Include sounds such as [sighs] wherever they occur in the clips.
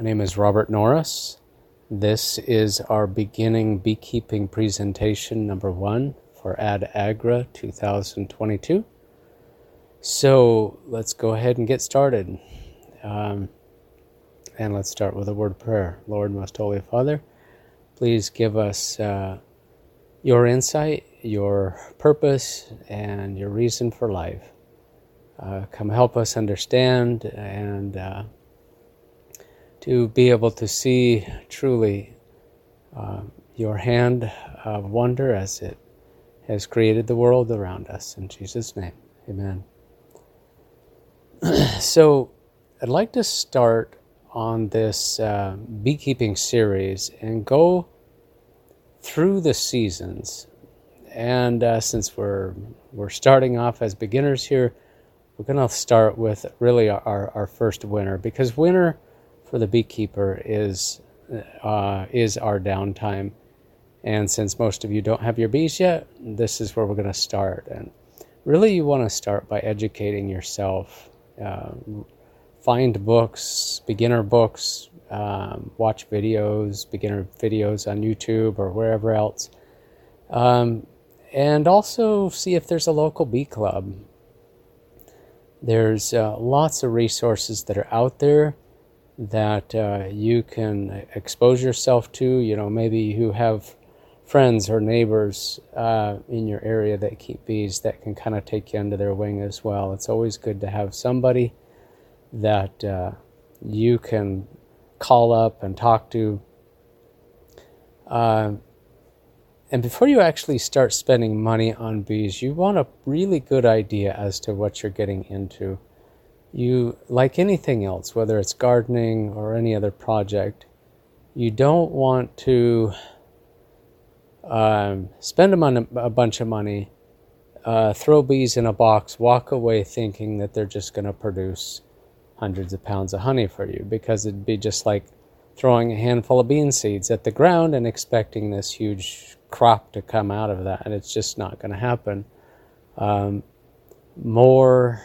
My name is Robert Norris. This is our beginning beekeeping presentation number one for Ad Agra 2022. So let's go ahead and get started. Um, and let's start with a word of prayer. Lord, most holy Father, please give us uh, your insight, your purpose, and your reason for life. Uh, come help us understand and uh, to be able to see truly uh, your hand of wonder as it has created the world around us. In Jesus' name, amen. [clears throat] so, I'd like to start on this uh, beekeeping series and go through the seasons. And uh, since we're we're starting off as beginners here, we're going to start with really our, our first winter because winter for the beekeeper is uh, is our downtime. And since most of you don't have your bees yet, this is where we're going to start. And really, you want to start by educating yourself. Uh, find books, beginner books, um, watch videos, beginner videos on YouTube or wherever else. Um, and also see if there's a local bee club. There's uh, lots of resources that are out there that uh, you can expose yourself to. You know, maybe you have friends or neighbors uh, in your area that keep bees that can kind of take you under their wing as well. It's always good to have somebody that uh, you can call up and talk to. Uh, and before you actually start spending money on bees, you want a really good idea as to what you're getting into you, like anything else, whether it's gardening or any other project, you don't want to um, spend a, mon- a, bunch of money, uh, throw bees in a box, walk away thinking that they're just going to produce hundreds of pounds of honey for you, because it'd be just like throwing a handful of bean seeds at the ground and expecting this huge crop to come out of that, and it's just not going to happen. Um, more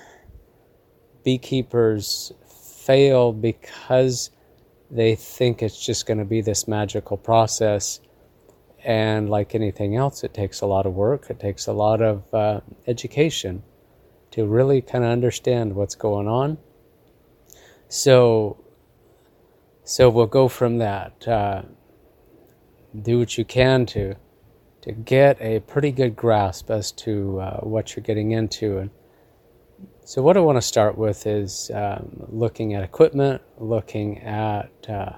beekeepers fail because they think it's just going to be this magical process. And like anything else, it takes a lot of work, it takes a lot of uh, education to really kind of understand what's going on. So, so we'll go from that. Uh, do what you can to to get a pretty good grasp as to uh, what you're getting into and so, what I want to start with is um, looking at equipment, looking at uh,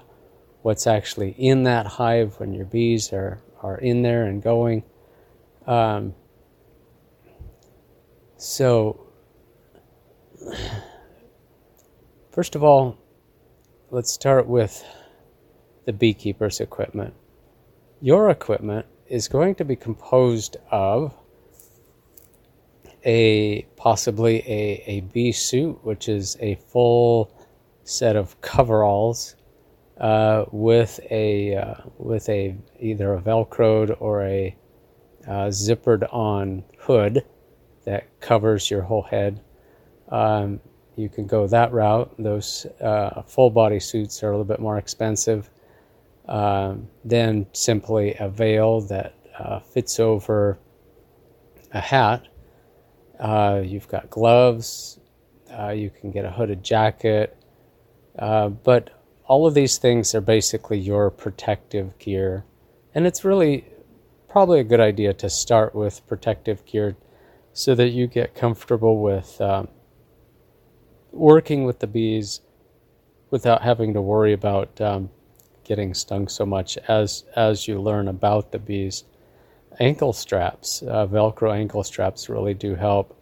what's actually in that hive when your bees are, are in there and going. Um, so, [sighs] first of all, let's start with the beekeeper's equipment. Your equipment is going to be composed of a possibly a, a bee suit, which is a full set of coveralls uh, with a uh, with a either a velcroed or a uh, zippered on hood that covers your whole head. Um, you can go that route. Those uh, full body suits are a little bit more expensive um, than simply a veil that uh, fits over a hat uh, you've got gloves. Uh, you can get a hooded jacket. Uh, but all of these things are basically your protective gear. And it's really probably a good idea to start with protective gear so that you get comfortable with um, working with the bees without having to worry about um, getting stung so much as as you learn about the bees ankle straps, uh, Velcro ankle straps really do help.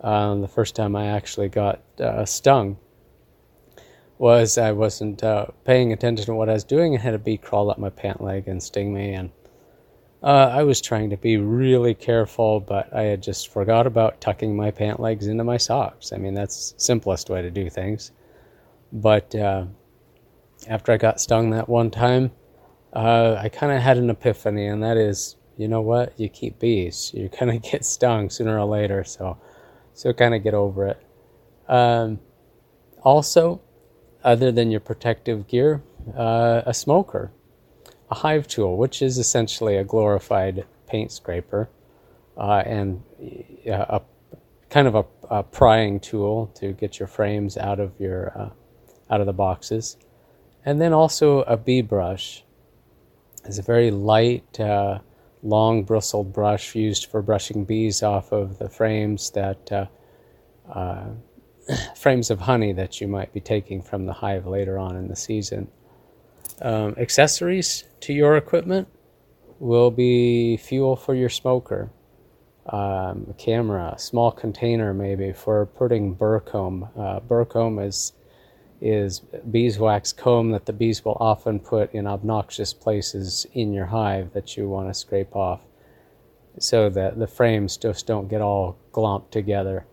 Um, the first time I actually got uh, stung was I wasn't uh, paying attention to what I was doing and had a bee crawl up my pant leg and sting me. And uh, I was trying to be really careful, but I had just forgot about tucking my pant legs into my socks. I mean, that's simplest way to do things. But uh, after I got stung that one time, uh, I kind of had an epiphany, and that is you know what? You keep bees. [laughs] You're to get stung sooner or later. So, so kind of get over it. Um, also, other than your protective gear, uh, a smoker, a hive tool, which is essentially a glorified paint scraper uh, and a kind of a, a, prying tool to get your frames out of your uh, out of the boxes, and then also a bee brush. It's a very light, uh, long bristled brush used for brushing bees off of the frames that uh, uh, [clears throat] frames of honey that you might be taking from the hive later on in the season. Um, accessories to your equipment will be fuel for your smoker, um, a camera, a small container maybe for putting burr comb. Uh, burr comb is is beeswax comb that the bees will often put in obnoxious places in your hive that you want to scrape off so that the frames just don't get all glomped together.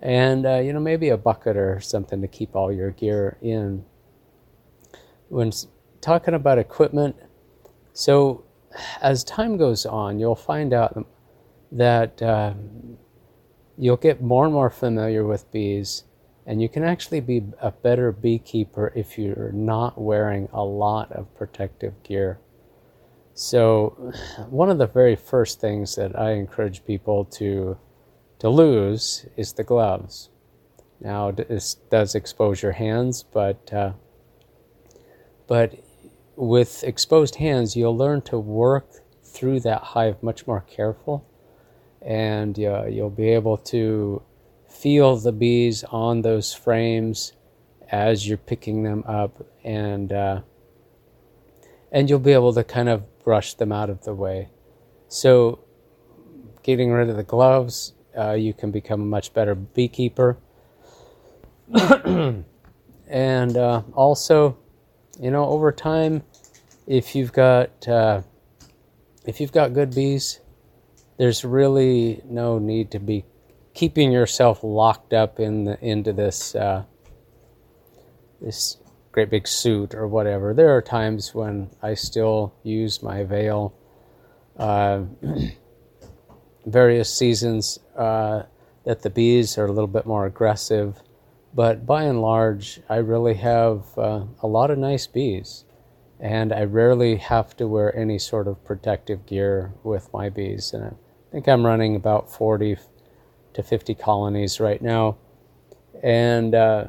And, uh, you know, maybe a bucket or something to keep all your gear in. When talking about equipment, so as time goes on, you'll find out that uh, you'll get more and more familiar with bees and you can actually be a better beekeeper if you're not wearing a lot of protective gear. So, one of the very first things that I encourage people to to lose is the gloves. Now, this does expose your hands, but uh, but with exposed hands, you'll learn to work through that hive much more careful, and uh, you'll be able to feel the bees on those frames as you're picking them up and uh, and you'll be able to kind of brush them out of the way. So getting rid of the gloves uh, you can become a much better beekeeper. [clears throat] And uh, also you know over time if you've got uh, if you've got good bees there's really no need to be keeping yourself locked up in the, into this uh, this great big suit or whatever. There are times when I still use my veil. Uh, [clears throat] various seasons uh, that the bees are a little bit more aggressive, but by and large, I really have uh, a lot of nice bees, and I rarely have to wear any sort of protective gear with my bees. And I think I'm running about 40 to 50 colonies right now. And uh,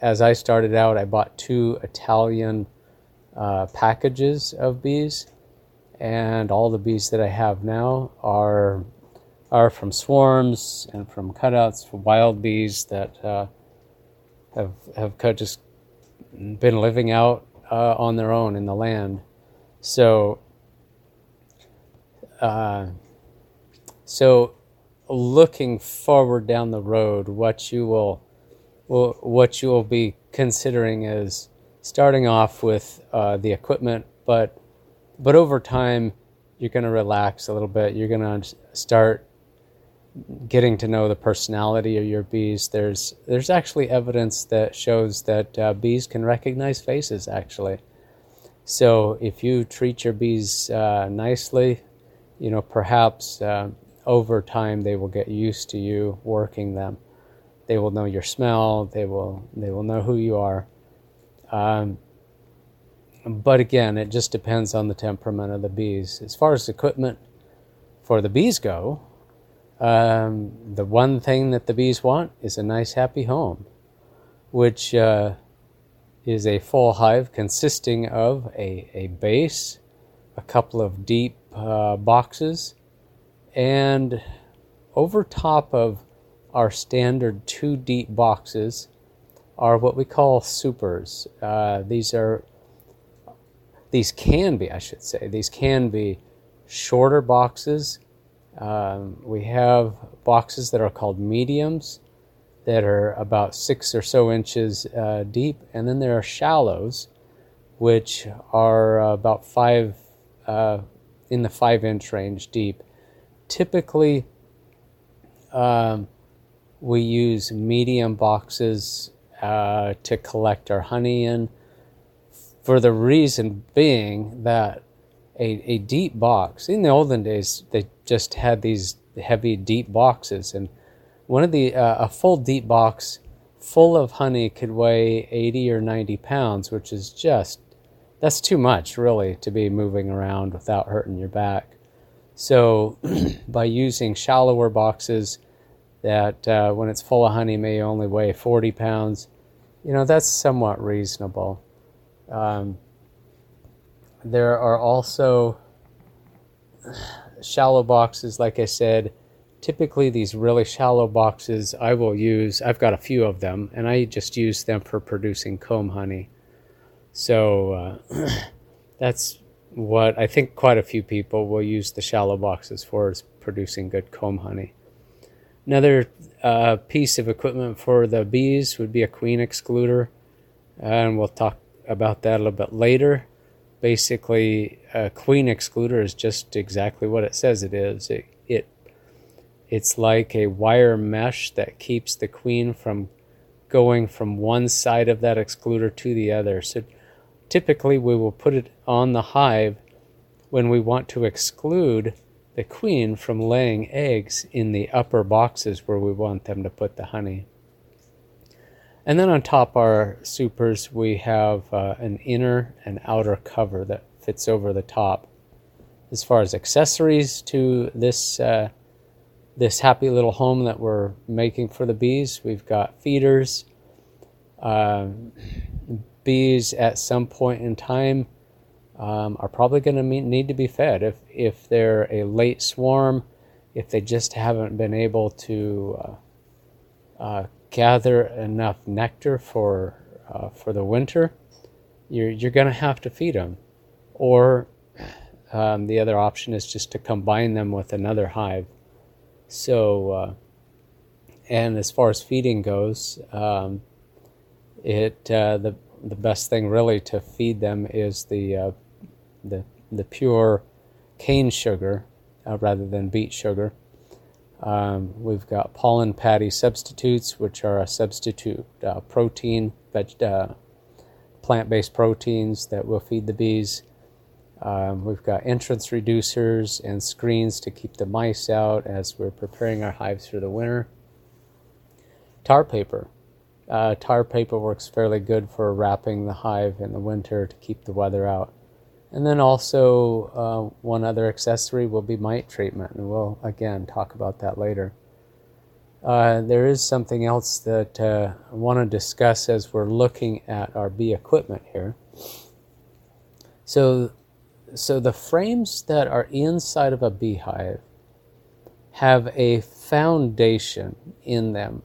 as I started out, I bought two Italian uh, packages of bees, and all the bees that I have now are are from swarms and from cutouts from wild bees that uh, have have just been living out uh, on their own in the land. So, uh, so looking forward down the road, what you will, what you will be considering is starting off with uh, the equipment, but but over time you're going to relax a little bit. You're going to start getting to know the personality of your bees. There's there's actually evidence that shows that uh, bees can recognize faces. Actually, so if you treat your bees uh, nicely, you know perhaps uh, over time they will get used to you working them. They will know your smell. They will they will know who you are. Um, but again, it just depends on the temperament of the bees. As far as equipment for the bees go, um, the one thing that the bees want is a nice, happy home, which uh, is a full hive consisting of a, a base, a couple of deep uh, boxes, and over top of our standard two deep boxes are what we call supers. Uh, these are these can be, I should say, these can be shorter boxes. Um, we have boxes that are called mediums that are about six or so inches uh, deep, and then there are shallows, which are about five uh, in the five inch range deep typically um, we use medium boxes uh, to collect our honey in for the reason being that a, a deep box in the olden days they just had these heavy deep boxes and one of the uh, a full deep box full of honey could weigh 80 or 90 pounds which is just that's too much, really, to be moving around without hurting your back. So, [clears throat] by using shallower boxes that, uh, when it's full of honey, may only weigh 40 pounds, you know, that's somewhat reasonable. Um, there are also [sighs] shallow boxes, like I said. Typically, these really shallow boxes I will use, I've got a few of them, and I just use them for producing comb honey. So uh, [clears throat] that's what I think quite a few people will use the shallow boxes for is producing good comb honey. Another uh, piece of equipment for the bees would be a queen excluder, and we'll talk about that a little bit later. Basically, a queen excluder is just exactly what it says it is. It, it it's like a wire mesh that keeps the queen from going from one side of that excluder to the other. So Typically, we will put it on the hive when we want to exclude the queen from laying eggs in the upper boxes where we want them to put the honey. And then on top our supers, we have uh, an inner and outer cover that fits over the top. As far as accessories to this uh, this happy little home that we're making for the bees, we've got feeders, uh, bees at some point in time um, are probably going to need to be fed. If, if they're a late swarm, if they just haven't been able to uh, uh, gather enough nectar for, uh, for the winter, you're, you're going to have to feed them. Or um, the other option is just to combine them with another hive. So, uh, and as far as feeding goes, um, it uh, the the best thing really to feed them is the uh, the the pure cane sugar uh, rather than beet sugar. Um, we've got pollen patty substitutes, which are a substitute uh, protein, veg- uh, plant-based proteins that will feed the bees. Um, we've got entrance reducers and screens to keep the mice out as we're preparing our hives for the winter. Tar paper uh, tar paper works fairly good for wrapping the hive in the winter to keep the weather out. And then also, uh, one other accessory will be mite treatment, and we'll again talk about that later. Uh, there is something else that uh, I want to discuss as we're looking at our bee equipment here. So, so the frames that are inside of a beehive have a foundation in them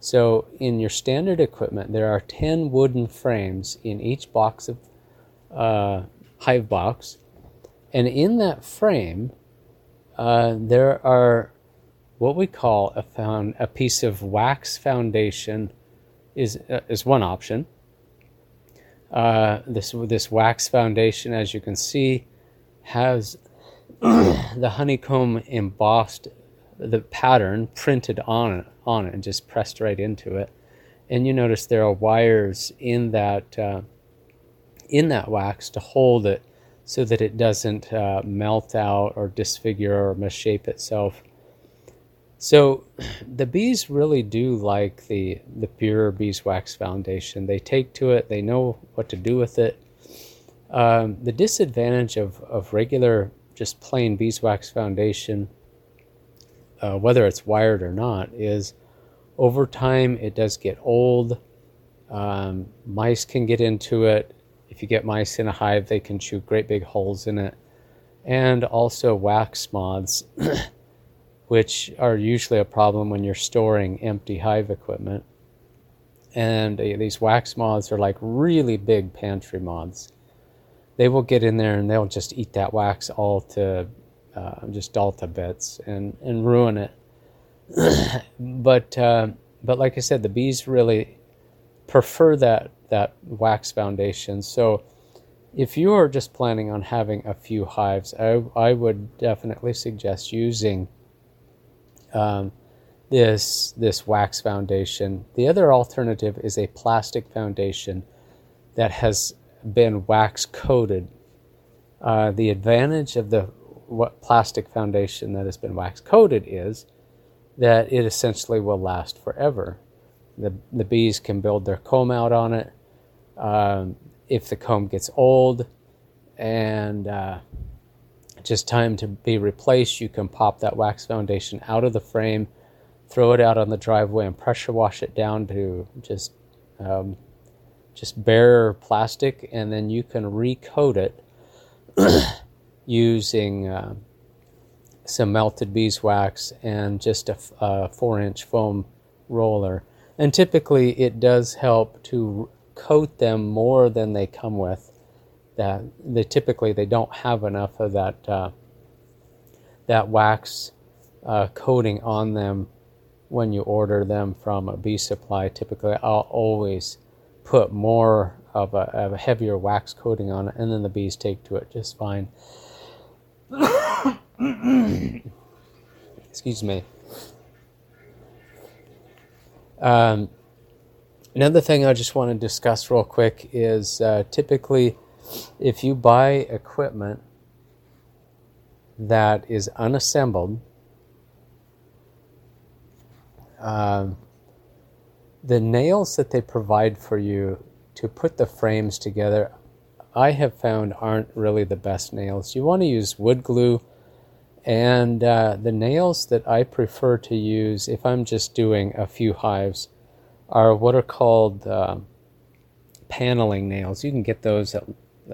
so in your standard equipment, there are 10 wooden frames in each box of uh, hive box. And in that frame, uh, there are what we call a, found, a piece of wax foundation is, uh, is one option. Uh, this, this wax foundation, as you can see, has [clears throat] the honeycomb embossed the pattern printed on it, on it and just pressed right into it. And you notice there are wires in that uh, in that wax to hold it so that it doesn't uh, melt out or disfigure or misshape itself. So the bees really do like the the pure beeswax foundation. They take to it. They know what to do with it. Um, the disadvantage of, of regular just plain beeswax foundation uh, whether it's wired or not, is over time it does get old. Um, mice can get into it. If you get mice in a hive, they can chew great big holes in it. And also wax moths, [clears throat] which are usually a problem when you're storing empty hive equipment. And these wax moths are like really big pantry moths. They will get in there and they'll just eat that wax all to uh, just Delta bits and, and ruin it. [clears throat] but uh, but like I said, the bees really prefer that that wax foundation. So if you are just planning on having a few hives, I, I would definitely suggest using um, this this wax foundation. The other alternative is a plastic foundation that has been wax coated. Uh, the advantage of the what plastic foundation that has been wax coated is that it essentially will last forever. The, the bees can build their comb out on it. Um, if the comb gets old, and uh, just time to be replaced, you can pop that wax foundation out of the frame, throw it out on the driveway, and pressure wash it down to just um, just bare plastic, and then you can recoat it using uh, some melted beeswax and just a, four inch foam roller. And typically, it does help to coat them more than they come with. That they typically they don't have enough of that uh, that wax uh, coating on them when you order them from a bee supply. Typically, I'll always put more of a, of a heavier wax coating on it, and then the bees take to it just fine. [coughs] Excuse me. Um, another thing I just want to discuss real quick is uh, typically if you buy equipment that is unassembled, um, the nails that they provide for you to put the frames together, I have found aren't really the best nails. You want to use wood glue, and uh, the nails that I prefer to use if I'm just doing a few hives are what are called uh, paneling nails. You can get those at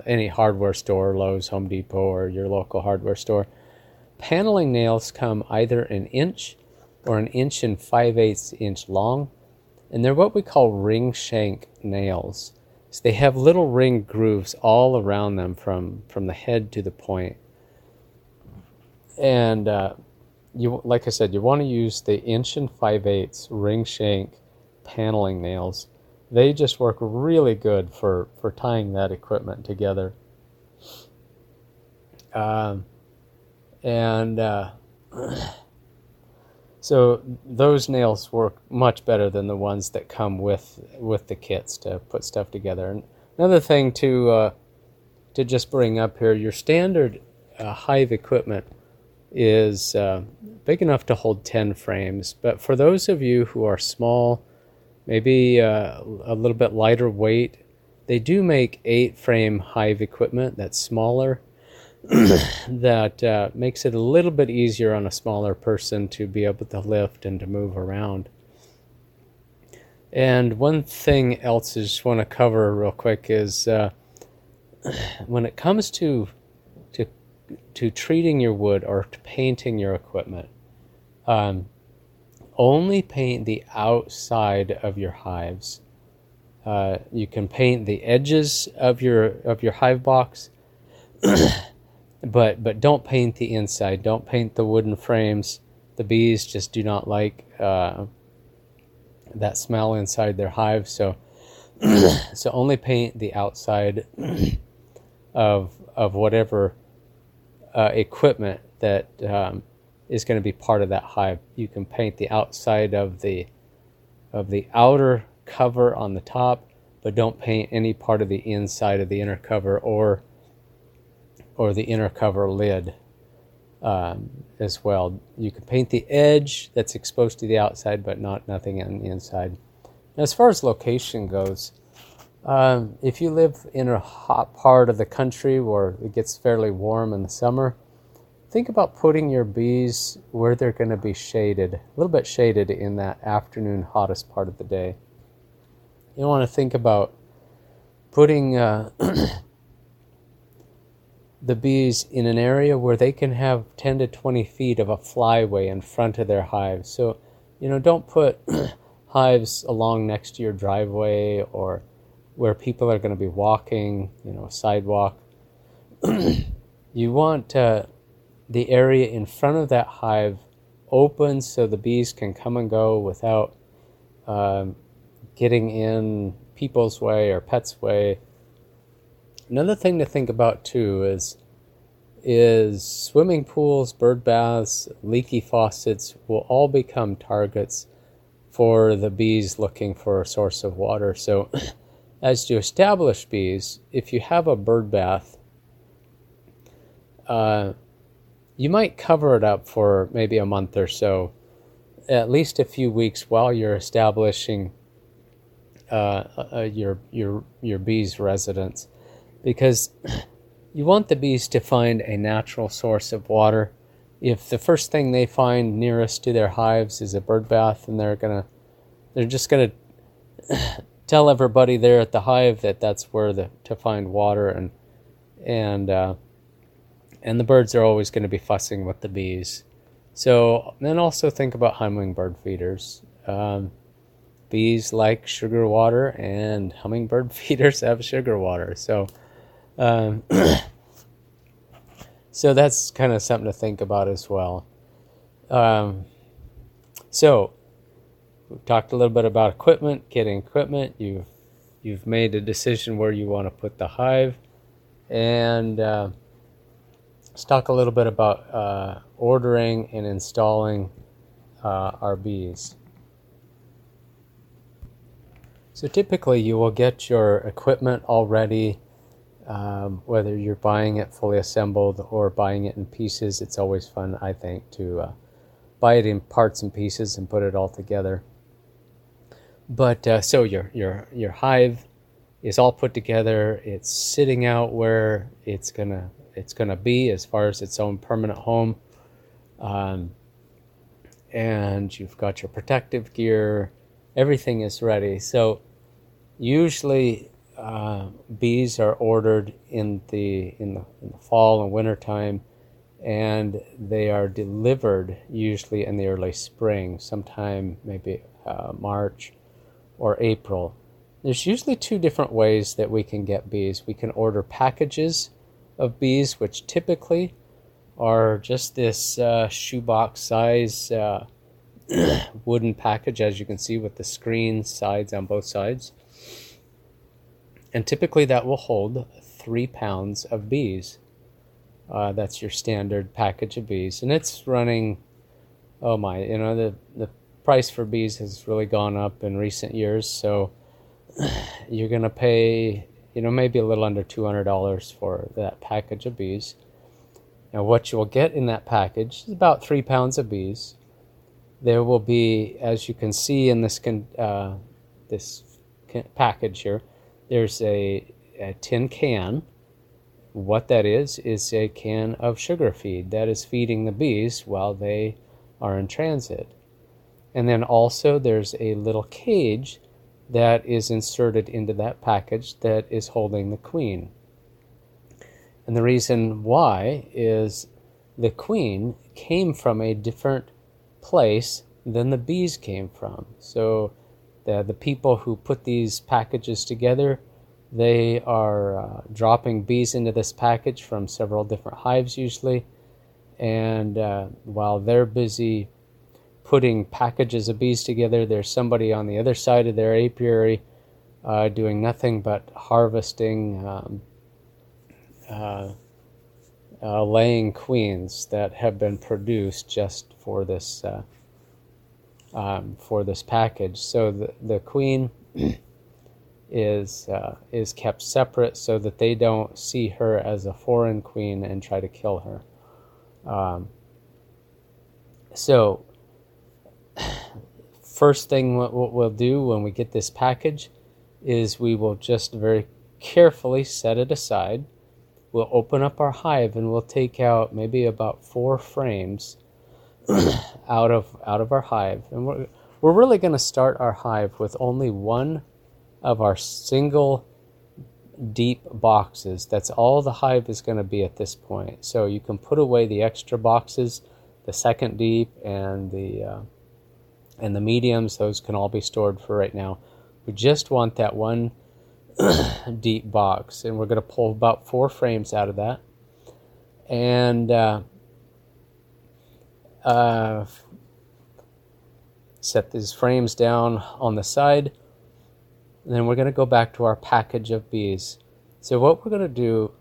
any hardware store, Lowe's, Home Depot, or your local hardware store. Paneling nails come either an inch or an inch and five eighths inch long, and they're what we call ring shank nails. So they have little ring grooves all around them from, from the head to the point. And uh, you, like I said, you want to use the inch and five eighths ring shank paneling nails. They just work really good for, for tying that equipment together. Um, and uh, [clears throat] So those nails work much better than the ones that come with with the kits to put stuff together. And another thing to uh, to just bring up here, your standard uh, hive equipment is uh, big enough to hold 10 frames. But for those of you who are small, maybe uh, a little bit lighter weight, they do make eight frame hive equipment that's smaller [clears throat] that uh, makes it a little bit easier on a smaller person to be able to lift and to move around. And one thing else I just want to cover real quick is uh, [clears throat] when it comes to to to treating your wood or painting your equipment, um, only paint the outside of your hives. Uh, you can paint the edges of your of your hive box. [clears throat] but but don't paint the inside. Don't paint the wooden frames. The bees just do not like uh, that smell inside their hive. So [clears throat] so only paint the outside [clears throat] of of whatever uh, equipment that um, is going to be part of that hive. You can paint the outside of the of the outer cover on the top, but don't paint any part of the inside of the inner cover or or the inner cover lid um, as well. You can paint the edge that's exposed to the outside, but not nothing on the inside. as far as location goes, um, if you live in a hot part of the country where it gets fairly warm in the summer, think about putting your bees where they're going to be shaded, a little bit shaded in that afternoon hottest part of the day. You want to think about putting uh, [clears throat] the bees in an area where they can have 10 to 20 feet of a flyway in front of their hives. So, you know, don't put [clears throat] hives along next to your driveway or where people are going to be walking, you know, sidewalk. [clears throat] you want uh, the area in front of that hive open so the bees can come and go without um, getting in people's way or pets' way Another thing to think about too is is swimming pools, bird baths, leaky faucets will all become targets for the bees looking for a source of water. So, [clears throat] as to establish bees, if you have a bird bath, uh, you might cover it up for maybe a month or so, at least a few weeks while you're establishing uh, uh, your your your bees' residence because [clears throat] you want the bees to find a natural source of water. If the first thing they find nearest to their hives is a bird bath, and they're gonna, they're just gonna [clears throat] tell everybody there at the hive that that's where the, to find water, and and uh, and the birds are always going to be fussing with the bees. So then also think about hummingbird feeders. Um, bees like sugar water, and hummingbird [laughs] feeders have sugar water. So um, [clears throat] so that's kind of something to think about as well. Um, so we've talked a little bit about equipment, getting equipment. You've you've made a decision where you want to put the hive, and uh, let's talk a little bit about uh, ordering and installing uh, our bees. So typically, you will get your equipment already um, whether you're buying it fully assembled or buying it in pieces, it's always fun, I think, to uh, buy it in parts and pieces and put it all together. But uh, so your your your hive is all put together. It's sitting out where it's gonna it's gonna be as far as its own permanent home, um, and you've got your protective gear. Everything is ready. So usually uh, bees are ordered in the in the, in the fall and winter time, and they are delivered usually in the early spring, sometime maybe uh, March or April. There's usually two different ways that we can get bees. We can order packages of bees, which typically are just this uh, shoebox size uh, [clears throat] wooden package, as you can see, with the screen sides on both sides and typically that will hold three pounds of bees. Uh, that's your standard package of bees, and it's running. Oh my, you know the the price for bees has really gone up in recent years, so [clears throat] you're gonna pay, you know, maybe a little under two hundred dollars for that package of bees. Now, what you will get in that package is about three pounds of bees. There will be, as you can see in this con- uh, this package here, there's a, a tin can. What that is, is a can of sugar feed that is feeding the bees while they are in transit. And then also there's a little cage that is inserted into that package that is holding the queen. And the reason why is the queen came from a different place than the bees came from. So the, the people who put these packages together, they are uh, dropping bees into this package from several different hives usually. And uh, while they're busy putting packages of bees together, there's somebody on the other side of their apiary uh, doing nothing but harvesting, um, uh, uh, laying queens that have been produced just for this uh, um, for this package. So the, the queen [clears throat] is uh, is kept separate so that they don't see her as a foreign queen and try to kill her. Um, so [sighs] first thing what, what we'll do when we get this package is we will just very carefully set it aside. We'll open up our hive and we'll take out maybe about four frames [clears throat] out of out of our hive, and we're we're really going to start our hive with only one of our single deep boxes. That's all the hive is going to be at this point. So you can put away the extra boxes, the second deep and the uh, and the mediums. Those can all be stored for right now. We just want that one [clears throat] deep box, and we're going to pull about four frames out of that. And uh, uh, set these frames down on the side. And then we're going to go back to our package of bees. So what we're going to do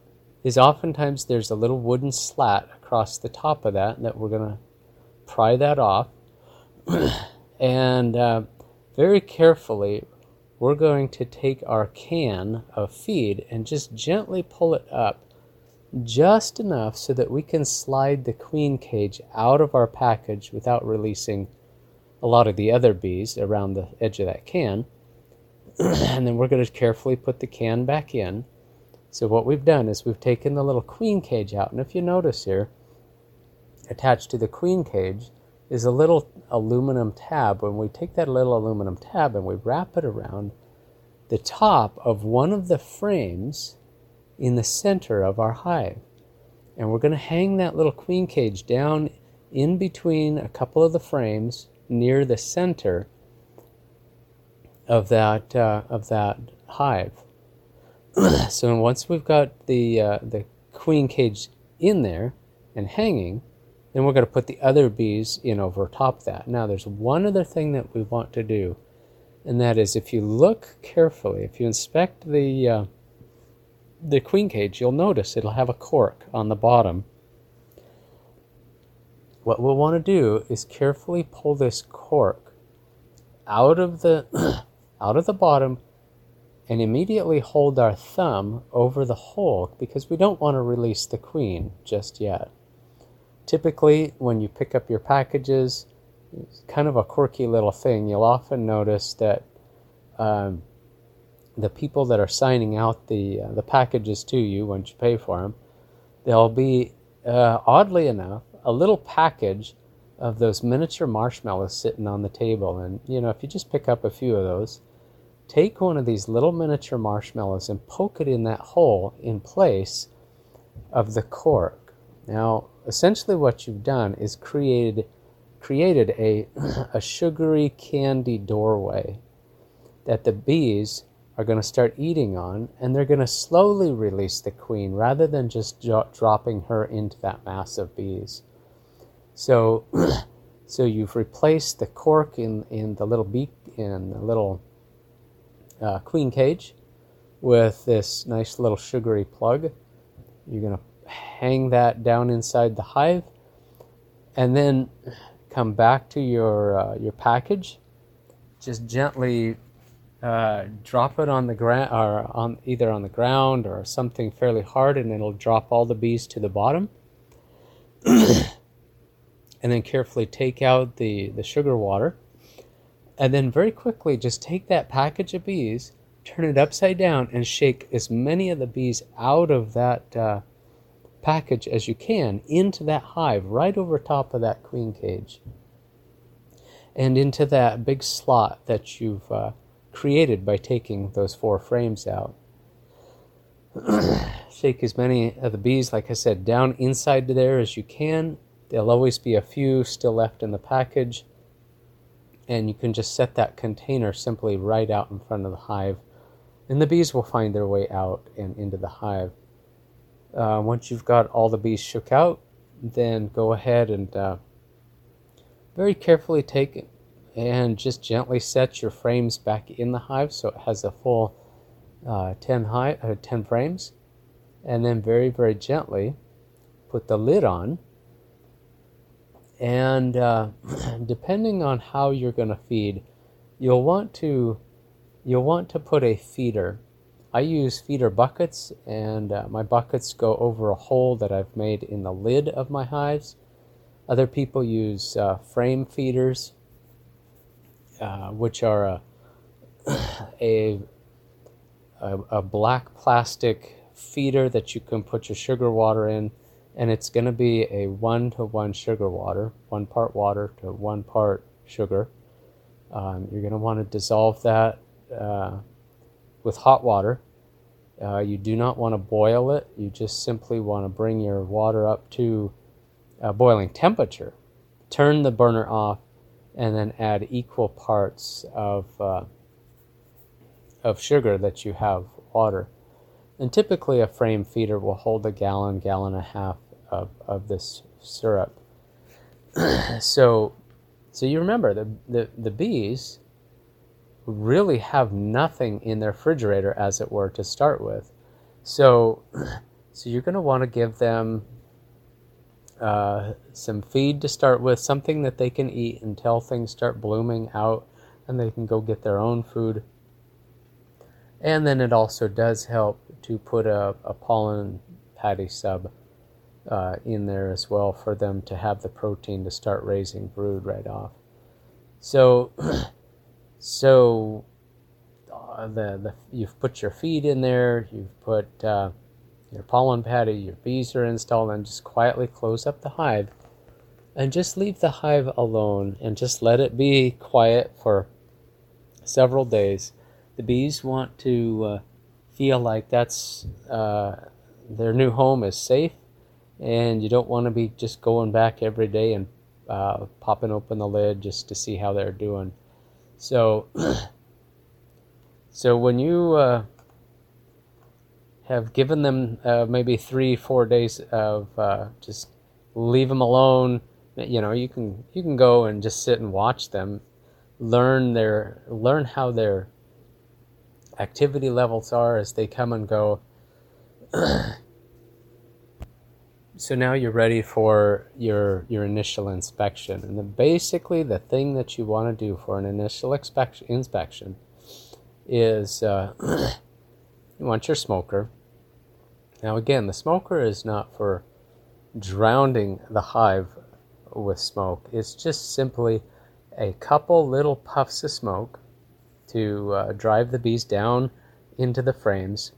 is oftentimes there's a little wooden slat across the top of that that we're going to pry that off. [clears throat] and uh, very carefully, we're going to take our can of feed and just gently pull it up just enough so that we can slide the queen cage out of our package without releasing a lot of the other bees around the edge of that can. [clears throat] and then we're going to carefully put the can back in. So what we've done is we've taken the little queen cage out, and if you notice here, attached to the queen cage is a little aluminum tab. When we take that little aluminum tab and we wrap it around the top of one of the frames in the center of our hive. And we're going to hang that little queen cage down in between a couple of the frames near the center of that uh, of that hive. [clears throat] so once we've got the uh, the queen cage in there and hanging, then we're going to put the other bees in over top that. Now there's one other thing that we want to do, and that is if you look carefully, if you inspect the uh, the queen cage, you'll notice it'll have a cork on the bottom. What we'll want to do is carefully pull this cork out of the [clears throat] out of the bottom and immediately hold our thumb over the hole because we don't want to release the queen just yet. Typically, when you pick up your packages, it's kind of a quirky little thing. You'll often notice that um, the people that are signing out the uh, the packages to you once you pay for them, there'll be uh, oddly enough a little package of those miniature marshmallows sitting on the table. And you know, if you just pick up a few of those, take one of these little miniature marshmallows and poke it in that hole in place of the cork. Now, essentially, what you've done is created created a [clears throat] a sugary candy doorway that the bees are going to start eating on, and they're going to slowly release the queen rather than just jo- dropping her into that mass of bees. So, [clears throat] so you've replaced the cork in, in the little beak in the little uh, queen cage with this nice little sugary plug. You're going to hang that down inside the hive, and then come back to your uh, your package. Just gently uh, drop it on the ground or on either on the ground or something fairly hard and it'll drop all the bees to the bottom. [coughs] And then carefully take out the, the sugar water. And then very quickly just take that package of bees turn it upside down and shake as many of the bees out of that uh, package as you can into that hive right over top of that queen cage. And into that big slot that you've uh, created by taking those four frames out. [clears throat] Shake as many of the bees, like I said, down inside there as you can. There'll always be a few still left in the package. And you can just set that container simply right out in front of the hive. And the bees will find their way out and into the hive. Uh, once you've got all the bees shook out, then go ahead and uh, very carefully take and just gently set your frames back in the hive so it has a full uh, 10, high, uh, 10 frames. And then very very gently put the lid on. And uh, [clears throat] depending on how you're going to feed you'll want to you'll want to put a feeder. I use feeder buckets and uh, my buckets go over a hole that I've made in the lid of my hives. Other people use uh, frame feeders uh, which are a, [clears throat] a, a, a black plastic feeder that you can put your sugar water in, and it's going to be a one to one sugar water, one part water to one part sugar. Um, you're going to want to dissolve that uh, with hot water. Uh, you do not want to boil it. You just simply want to bring your water up to boiling temperature. Turn the burner off and then add equal parts of uh, of sugar that you have water. And typically, a frame feeder will hold a gallon, gallon and a half of, of this syrup. [clears throat] so, so you remember the, the the bees really have nothing in their refrigerator, as it were, to start with. So, [clears throat] so you're going to want to give them uh, some feed to start with, something that they can eat until things start blooming out and they can go get their own food. And then it also does help to put a, a pollen patty sub uh, in there as well for them to have the protein to start raising brood right off. So, [clears throat] so uh, the, the you've put your feed in there, you've put uh, your pollen patty, your bees are installed, and just quietly close up the hive and just leave the hive alone and just let it be quiet for several days. The bees want to uh, feel like that's uh, their new home is safe, and you don't want to be just going back every day and uh, popping open the lid just to see how they're doing. So, [clears throat] so when you uh, have given them uh, maybe three, four days of uh, just leave them alone. You know you can you can go and just sit and watch them learn their learn how their activity levels are as they come and go. [clears throat] So now you're ready for your your initial inspection. And basically the thing that you want to do for an initial inspection inspection is uh, [clears throat] you want your smoker now again the smoker is not for drowning the hive with smoke. It's just simply a couple little puffs of smoke to uh, drive the bees down into the frames.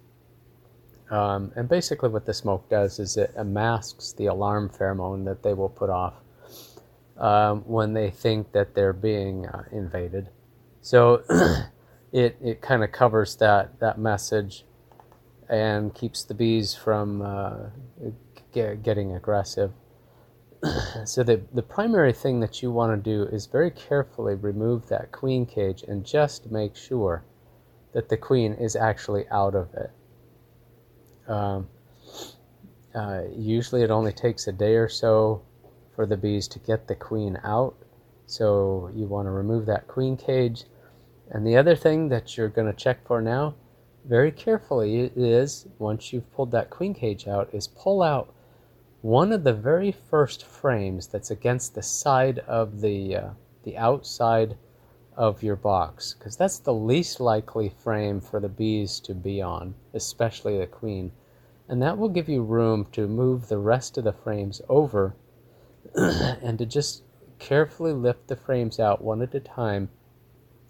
Um, and basically, what the smoke does is it masks the alarm pheromone that they will put off um, when they think that they're being uh, invaded. So [clears throat] it, it kind of covers that, that message and keeps the bees from uh, get, getting aggressive. [clears throat] so the, the primary thing that you want to do is very carefully remove that queen cage and just make sure that the queen is actually out of it. Um, uh, usually it only takes a day or so for the bees to get the queen out. So you want to remove that queen cage. And the other thing that you're going to check for now, very carefully, is once you've pulled that queen cage out, is pull out one of the very first frames that's against the side of the uh, the outside of your box because that's the least likely frame for the bees to be on especially the queen. And that will give you room to move the rest of the frames over [clears throat] and to just carefully lift the frames out one at a time.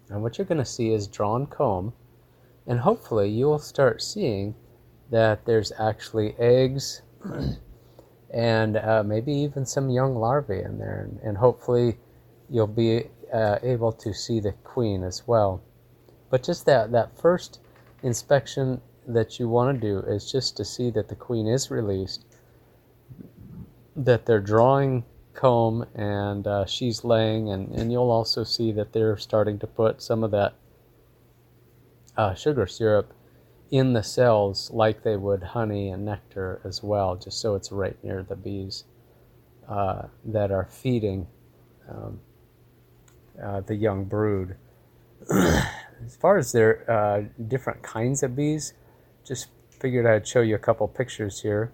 And what you're going to see is drawn comb and hopefully you'll start seeing that there's actually eggs [clears throat] and uh, maybe even some young larvae in there. And, and hopefully you'll be uh, able to see the queen as well. But just that, that first inspection that you want to do is just to see that the queen is released, that they're drawing comb and uh, she's laying, and, and you'll also see that they're starting to put some of that uh, sugar syrup in the cells like they would honey and nectar as well, just so it's right near the bees uh, that are feeding um, uh, the young brood. [clears throat] as far as their uh, different kinds of bees, just figured I'd show you a couple pictures here.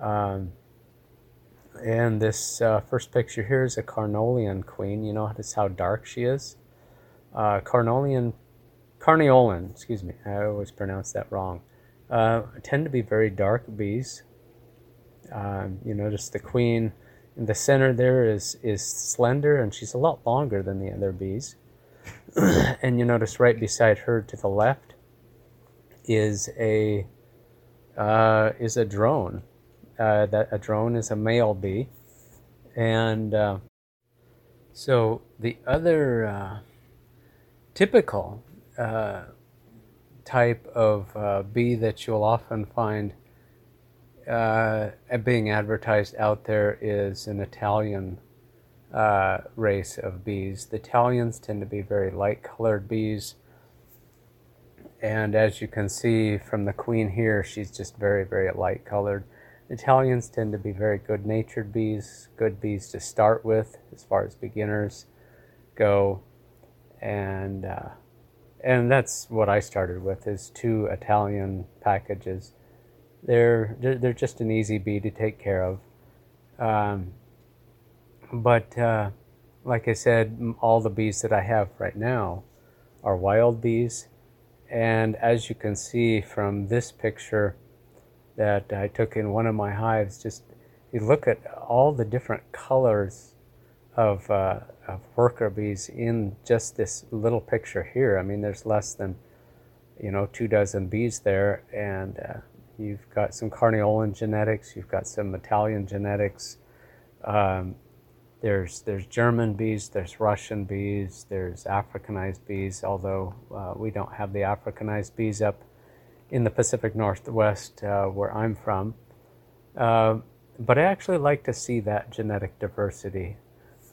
Um, and this uh, first picture here is a carniolan queen. You notice how dark she is. Uh, carniolan excuse me, I always pronounce that wrong, uh, tend to be very dark bees. Um, you notice the queen in the center there is, is slender and she's a lot longer than the other bees. [clears throat] and you notice right beside her to the left is a uh, is a drone. Uh, that a drone is a male bee, and uh, so the other uh, typical uh, type of uh, bee that you'll often find uh, being advertised out there is an Italian uh, race of bees. The Italians tend to be very light colored bees. And as you can see from the queen here, she's just very, very light colored. Italians tend to be very good natured bees, good bees to start with as far as beginners go. And uh, and that's what I started with is two Italian packages. They're they're just an easy bee to take care of, um, but uh, like I said, all the bees that I have right now are wild bees, and as you can see from this picture that I took in one of my hives, just you look at all the different colors of, uh, of worker bees in just this little picture here. I mean, there's less than you know, two dozen bees there, and uh, you've got some Carniolan genetics, you've got some Italian genetics. Um, there's there's German bees, there's Russian bees, there's Africanized bees. Although uh, we don't have the Africanized bees up in the Pacific Northwest uh, where I'm from, uh, but I actually like to see that genetic diversity.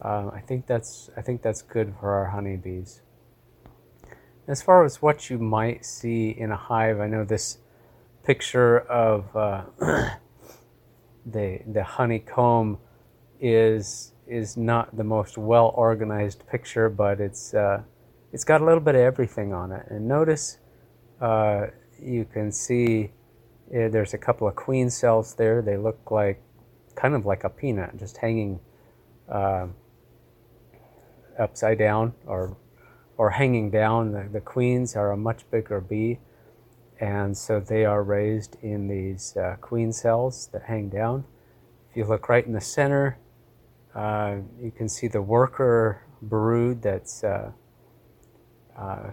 Uh, I think that's I think that's good for our honeybees. As far as what you might see in a hive, I know this picture of uh, [clears throat] the the honeycomb is is not the most well organized picture, but it's uh, it's got a little bit of everything on it. And notice uh, you can see uh, there's a couple of queen cells there. They look like kind of like a peanut, just hanging uh, upside down or or hanging down. The, the, queens are a much bigger bee, and so they are raised in these uh, queen cells that hang down. If you look right in the center, uh, you can see the worker brood that's uh, uh,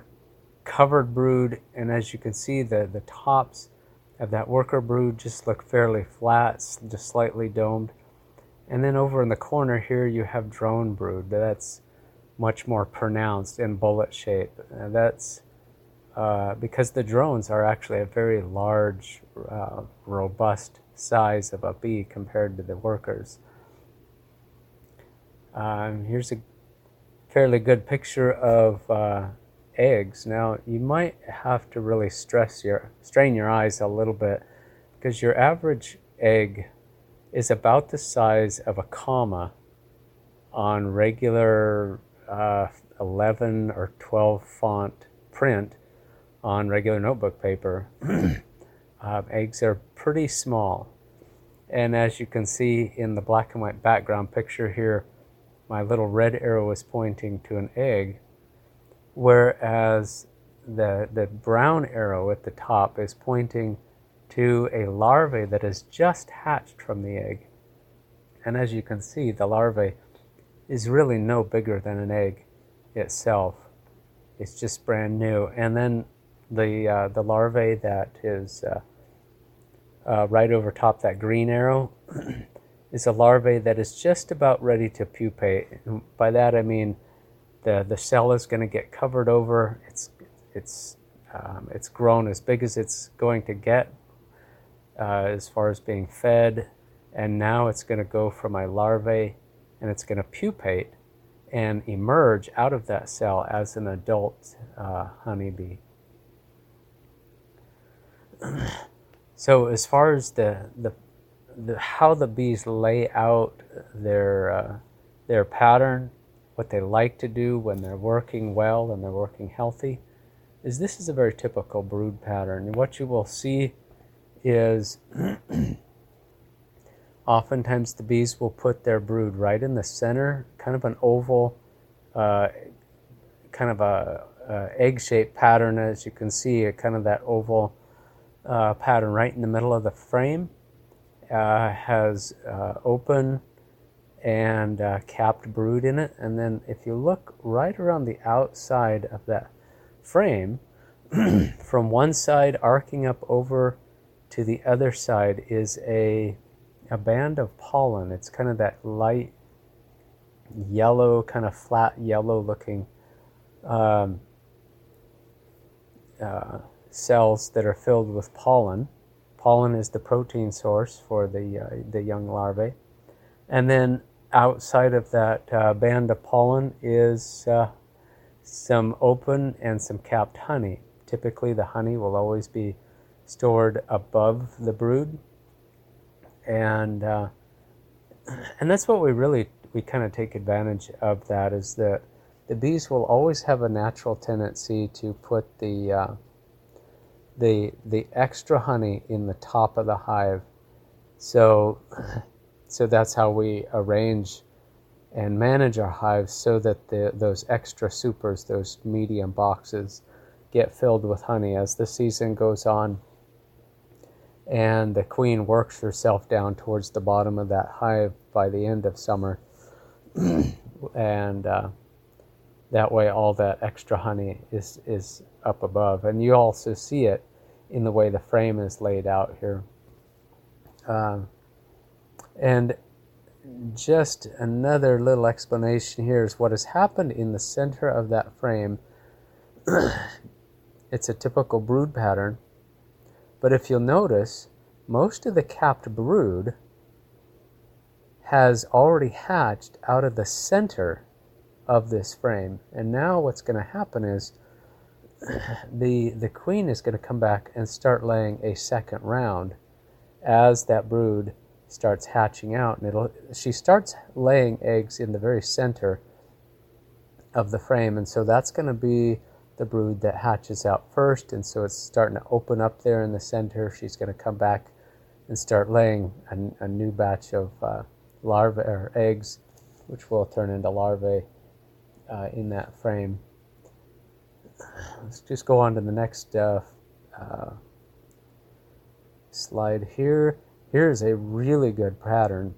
covered brood, and as you can see, the, the tops of that worker brood just look fairly flat, just slightly domed. And then over in the corner here, you have drone brood. That's much more pronounced in bullet shape. And that's uh, because the drones are actually a very large, uh, robust size of a bee compared to the workers. Um, here's a fairly good picture of uh, eggs. Now you might have to really stress your strain your eyes a little bit because your average egg is about the size of a comma on regular uh, 11 or 12 font print on regular notebook paper. [clears throat] uh, eggs are pretty small. And as you can see in the black and white background picture here, my little red arrow is pointing to an egg, whereas the, the brown arrow at the top is pointing to a larvae that has just hatched from the egg. And as you can see, the larvae is really no bigger than an egg itself. It's just brand new. And then the, uh, the larvae that is uh, uh, right over top that green arrow [clears throat] is a larvae that is just about ready to pupate. And by that I mean the, the cell is going to get covered over. It's, it's, um, it's grown as big as it's going to get uh, as far as being fed. And now it's going to go from a larvae and it's going to pupate and emerge out of that cell as an adult uh, honeybee. [clears throat] so as far as the, the the, how the bees lay out their uh, their pattern, what they like to do when they're working well and they're working healthy, is this is a very typical brood pattern. What you will see is [clears throat] oftentimes the bees will put their brood right in the center, kind of an oval, uh, kind of a, a egg-shaped pattern, as you can see, kind of that oval uh, pattern right in the middle of the frame uh, has uh, open and uh, capped brood in it. And then if you look right around the outside of that frame, [clears throat] from one side arcing up over to the other side is a, a band of pollen. It's kind of that light yellow, kind of flat yellow looking um, uh, cells that are filled with pollen. Pollen is the protein source for the, uh, the young larvae. And then outside of that uh, band of pollen is uh, some open and some capped honey. Typically, the honey will always be stored above the brood. And, uh, and that's what we really, we kind of take advantage of that is that the bees will always have a natural tendency to put the uh, the the extra honey in the top of the hive. So [laughs] so that's how we arrange and manage our hives so that the, those extra supers, those medium boxes, get filled with honey as the season goes on. And the queen works herself down towards the bottom of that hive by the end of summer. [clears throat] and uh, That way, all that extra honey is, is up above. And you also see it in the way the frame is laid out here. Um, and just another little explanation here is what has happened in the center of that frame. [clears throat] it's a typical brood pattern, but if you'll notice, most of the capped brood has already hatched out of the center of this frame. And now what's going to happen is [clears throat] the the queen is going to come back and start laying a second round as that brood starts hatching out and it'll she starts laying eggs in the very center of the frame and so that's going to be the brood that hatches out first and so it's starting to open up there in the center she's going to come back and start laying a, a new batch of uh, larvae or eggs which will turn into larvae uh, in that frame let's just go on to the next uh, uh slide here here's a really good pattern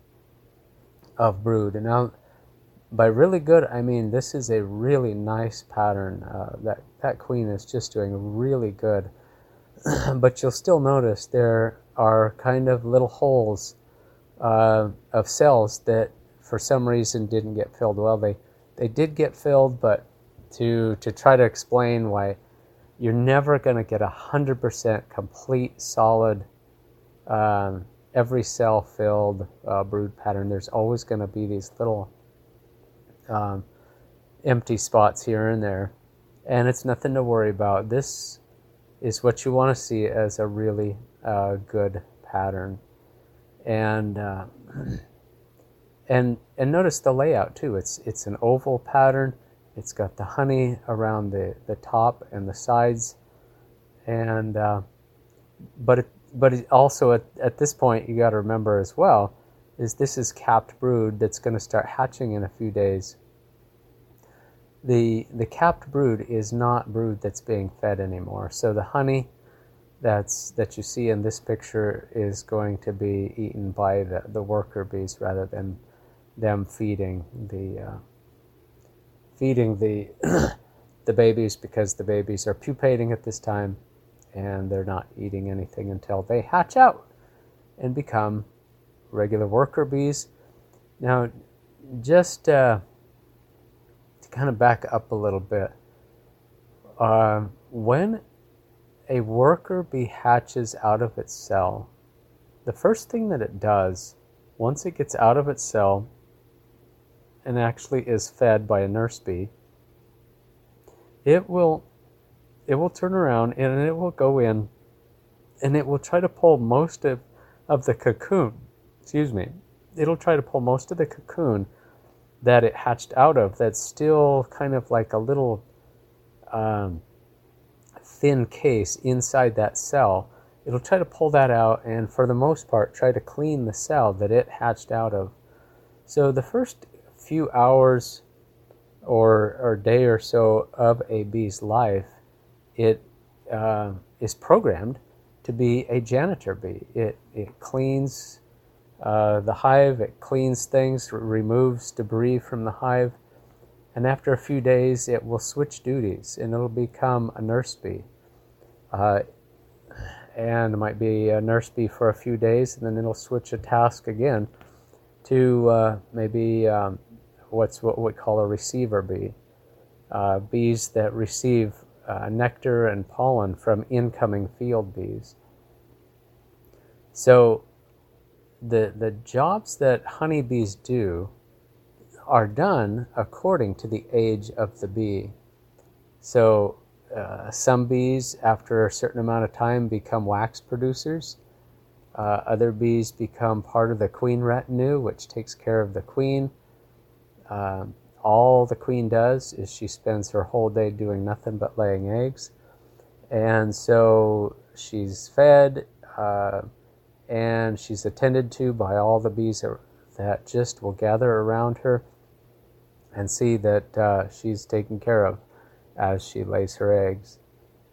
of brood. And now, by really good, I mean this is a really nice pattern. Uh, that that queen is just doing really good. [clears throat] but you'll still notice there are kind of little holes uh, of cells that, for some reason, didn't get filled. Well, they they did get filled, but to to try to explain why you're never going to get a hundred percent complete solid um, every cell filled uh, brood pattern, there's always going to be these little um, empty spots here and there. And it's nothing to worry about. This is what you want to see as a really uh, good pattern. And uh, [clears throat] and and notice the layout too. It's it's an oval pattern. It's got the honey around the, the top and the sides, and uh, but it, but also at, at this point you got to remember as well is this is capped brood that's going to start hatching in a few days. The the capped brood is not brood that's being fed anymore. So the honey that's that you see in this picture is going to be eaten by the, the worker bees rather than them feeding the uh, feeding the [clears throat] the babies because the babies are pupating at this time and they're not eating anything until they hatch out and become regular worker bees. Now, just uh, to kind of back up a little bit, uh, when a worker bee hatches out of its cell, the first thing that it does, once it gets out of its cell and actually is fed by a nurse bee, it will it will turn around and it will go in and it will try to pull most of, of the cocoon. Excuse me. It'll try to pull most of the cocoon that it hatched out of that's still kind of like a little um, thin case inside that cell. It'll try to pull that out and, for the most part, try to clean the cell that it hatched out of. So, the first few hours or, or day or so of a bee's life it uh, is programmed to be a janitor bee. It, it cleans uh, the hive, it cleans things, removes debris from the hive, and after a few days, it will switch duties and it'll become a nurse bee. Uh, and it might be a nurse bee for a few days, and then it'll switch a task again to uh, maybe um, what's what we call a receiver bee. Uh, bees that receive uh, nectar and pollen from incoming field bees. So, the, the jobs that honeybees do are done according to the age of the bee. So, uh, some bees, after a certain amount of time, become wax producers. Uh, other bees become part of the queen retinue, which takes care of the queen. Um, all the queen does is she spends her whole day doing nothing but laying eggs. And so she's fed uh, and she's attended to by all the bees that, just will gather around her and see that uh, she's taken care of as she lays her eggs.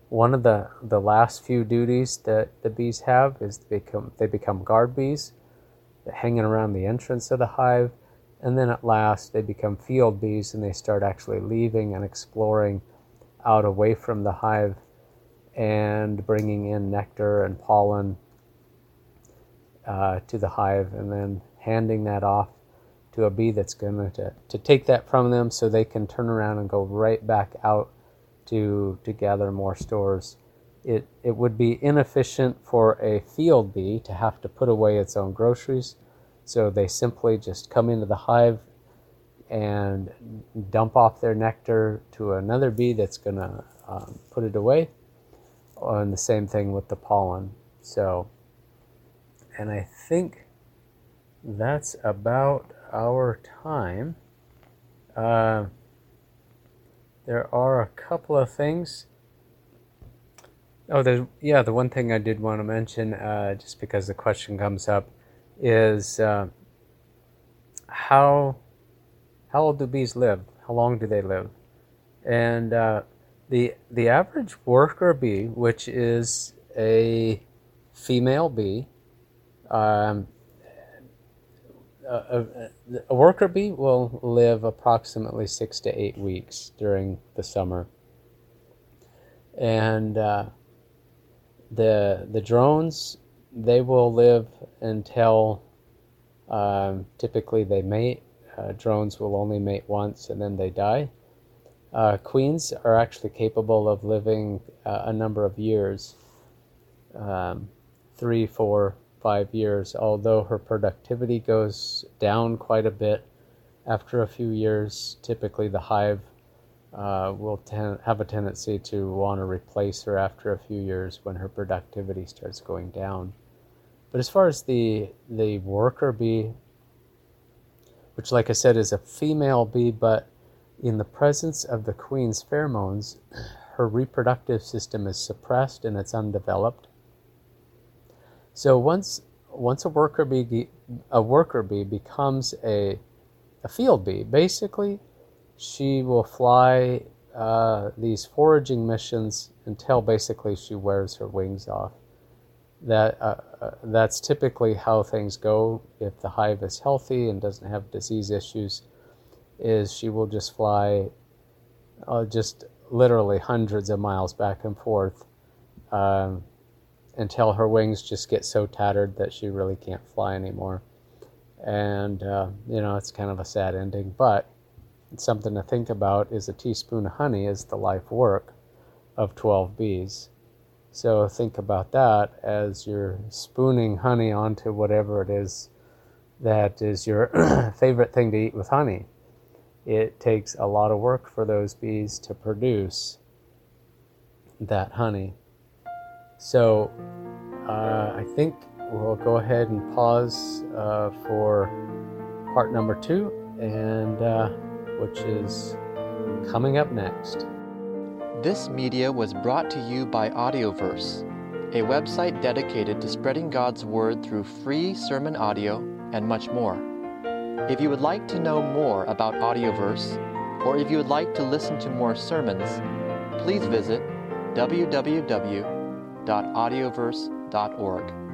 One of the, the last few duties that the bees have is they become, they become guard bees, hanging around the entrance of the hive And then at last they become field bees and they start actually leaving and exploring out away from the hive and bringing in nectar and pollen uh, to the hive and then handing that off to a bee that's going to, to take that from them so they can turn around and go right back out to, to gather more stores. It, it would be inefficient for a field bee to have to put away its own groceries, so they simply just come into the hive and dump off their nectar to another bee that's going to um, put it away. And the same thing with the pollen. So, and I think that's about our time. Uh, there are a couple of things. Oh, there's yeah. The one thing I did want to mention, uh, just because the question comes up, is uh, how how old do bees live? How long do they live? And uh, the the average worker bee, which is a female bee, um, a, a, worker bee will live approximately six to eight weeks during the summer, and uh, the the drones they will live until um, typically they mate. Uh, drones will only mate once and then they die. Uh, queens are actually capable of living uh, a number of years, um, three, four, five years, although her productivity goes down quite a bit after a few years. Typically, the hive uh, will ten- have a tendency to want to replace her after a few years when her productivity starts going down. But as far as the the worker bee, which, like I said, is a female bee, but in the presence of the queen's pheromones, her reproductive system is suppressed and it's undeveloped. So once once a worker bee a worker bee becomes a a field bee, basically, she will fly uh, these foraging missions until basically she wears her wings off. That uh, uh, that's typically how things go if the hive is healthy and doesn't have disease issues. Is she will just fly, uh, just literally hundreds of miles back and forth. Um, until her wings just get so tattered that she really can't fly anymore. And, uh, you know, it's kind of a sad ending, but something to think about is a teaspoon of honey is the life work of 12 bees. So think about that as you're spooning honey onto whatever it is that is your [clears throat] favorite thing to eat with honey. It takes a lot of work for those bees to produce that honey. So uh, I think we'll go ahead and pause uh, for part number two, and uh, which is coming up next. This media was brought to you by Audioverse, a website dedicated to spreading God's Word through free sermon audio and much more. If you would like to know more about Audioverse, or if you would like to listen to more sermons, please visit www www.audioverse.org.